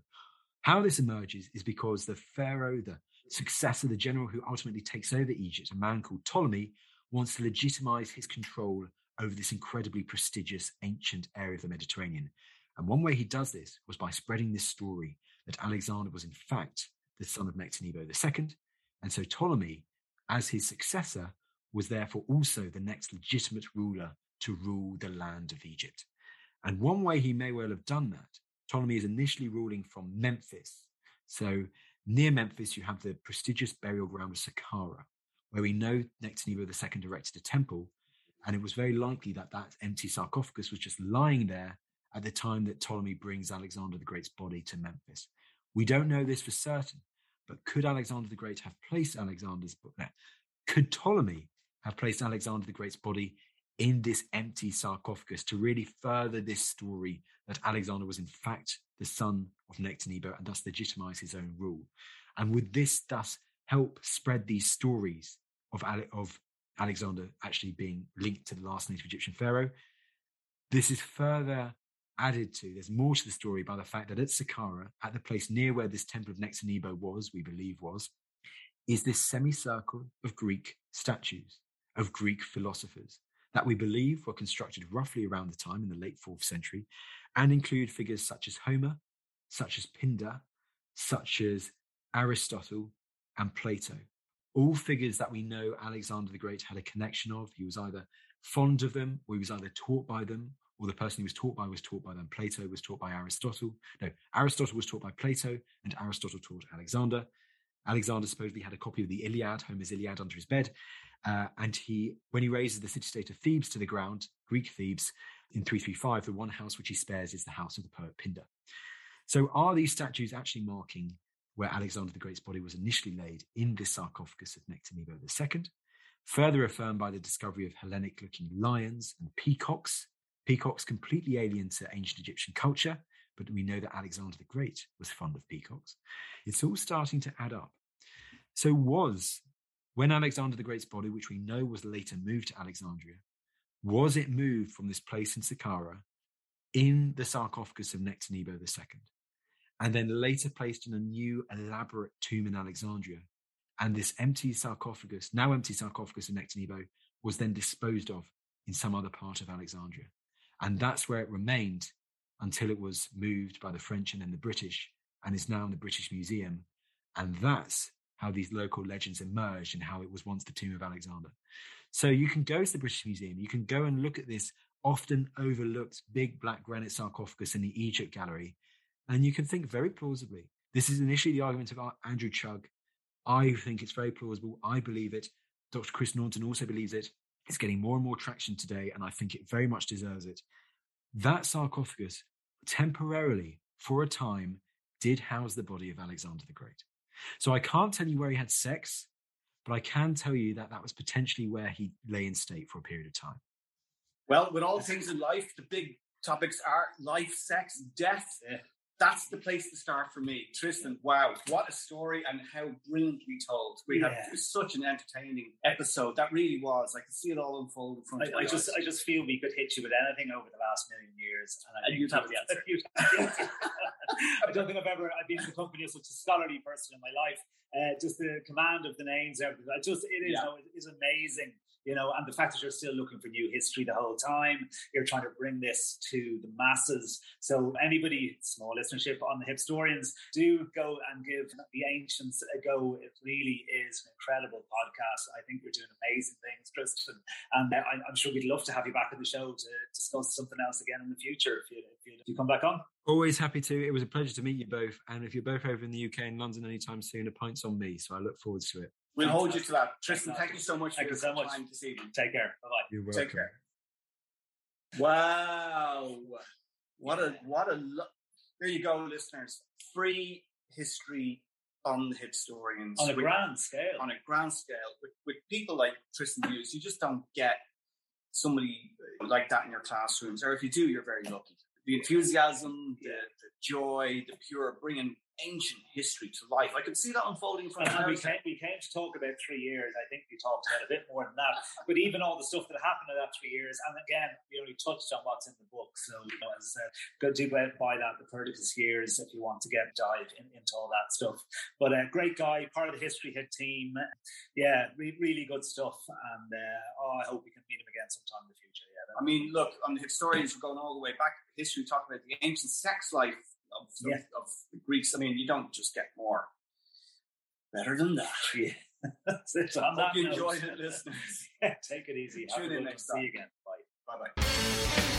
How this emerges is because the pharaoh, the successor, the general who ultimately takes over Egypt, a man called Ptolemy, wants to legitimize his control over this incredibly prestigious ancient area of the Mediterranean. And one way he does this was by spreading this story that Alexander was in fact the son of Nectanebo II, and so Ptolemy, as his successor, was therefore also the next legitimate ruler to rule the land of Egypt. And one way he may well have done that, Ptolemy is initially ruling from Memphis. So near Memphis, you have the prestigious burial ground of Saqqara, where we know Nectanebo II erected a temple, and it was very likely that that empty sarcophagus was just lying there at the time that Ptolemy brings Alexander the Great's body to Memphis. We don't know this for certain, but could Alexander the Great have placed Alexander's no, could Ptolemy have placed Alexander the Great's body in this empty sarcophagus to really further this story that Alexander was in fact the son of Nectanebo and thus legitimize his own rule? And would this thus help spread these stories of, Ale- of Alexander actually being linked to the last native Egyptian pharaoh? This is further added to, there's more to the story by the fact that at Saqqara, at the place near where this temple of Nectanebo was, we believe was, is this semicircle of Greek statues, of Greek philosophers that we believe were constructed roughly around the time in the late fourth century and include figures such as Homer, such as Pindar, such as Aristotle and Plato. All figures that we know Alexander the Great had a connection of. He was either fond of them or he was either taught by them or the person he was taught by was taught by them. Plato was taught by Aristotle. No, Aristotle was taught by Plato, and Aristotle taught Alexander. Alexander supposedly had a copy of the Iliad, Homer's Iliad, under his bed. Uh, and he, when he razes the city state of Thebes to the ground, Greek Thebes, in 335, the one house which he spares is the house of the poet Pindar. So, are these statues actually marking where Alexander the Great's body was initially laid in this sarcophagus of Nectanebo II? Further affirmed by the discovery of Hellenic looking lions and peacocks Peacocks completely alien to ancient Egyptian culture, but we know that Alexander the Great was fond of peacocks. It's all starting to add up. So was when Alexander the Great's body, which we know was later moved to Alexandria, was it moved from this place in Saqqara in the sarcophagus of Nectanebo II, and then later placed in a new elaborate tomb in Alexandria? And this empty sarcophagus, now empty sarcophagus of Nectanebo, was then disposed of in some other part of Alexandria. And that's where it remained until it was moved by the French and then the British and is now in the British Museum. And that's how these local legends emerged and how it was once the tomb of Alexander. So you can go to the British Museum, you can go and look at this often overlooked big black granite sarcophagus in the Egypt Gallery, and you can think very plausibly. This is initially the argument of Andrew Chugg. I think it's very plausible. I believe it. Dr. Chris Naunton also believes it. It's getting more and more traction today, and I think it very much deserves it. That sarcophagus, temporarily, for a time, did house the body of Alexander the Great. So I can't tell you where he had sex, but I can tell you that that was potentially where he lay in state for a period of time. Well, with all things in life, the big topics are life, sex, death. That's the place to start for me. Tristan, wow, what a story and how brilliantly told. We yeah. had such an entertaining episode. That really was. I could see it all unfold in front I, of I just, I just feel we could hit you with anything over the last million years, and, and you'd have the answer. I don't think I've ever I've been in the company of such a scholarly person in my life. Uh, just the command of the names, everything. I just it is, yeah. it is amazing you know, and the fact that you're still looking for new history the whole time, you're trying to bring this to the masses. So anybody, small listenership on the Hipstorians, do go and give the ancients a go. It really is an incredible podcast. I think you're doing amazing things, Tristan, and uh, I'm sure we'd love to have you back on the show to discuss something else again in the future if you, if you, if you come back on. Always happy to. It was a pleasure to meet you both. And if you're both over in the UK and London anytime soon, a pint's on me. So I look forward to it. We'll hold you to that. Tristan, thank you so much thank for your so much. time this evening. Take care. Bye bye. You're welcome. Take care. Wow. What a what a lo- there you go, listeners. Free history on the Hipstorians. On a with, grand scale. On a grand scale. With, with people like Tristan Hughes, you just don't get somebody uh, like that in your classrooms. Or if you do, you're very lucky. The enthusiasm, the, the joy, the pure bringing ancient history to life. I could see that unfolding from. And we came, we came to talk about three years. I think we talked about a bit more than that. But even all the stuff that happened in that three years, and again, we only touched on what's in the book. So, you know, as I said, go do buy that, the Perdiccas years, if you want to get dive in, into all that stuff. But a uh, great guy, part of the History Hit team. Yeah, re- really good stuff. And uh, oh, I hope we can meet him again sometime in the future. Yeah. I mean, look, on the Hipstorians, we're going all the way back history, talking about the ancient sex life of, yeah. of, of the Greeks. I mean, you don't just get more. Better than that. Yeah. That's it. On Hope you enjoyed it, listeners. take it easy. Tune in next time. See you again. Bye. Bye bye.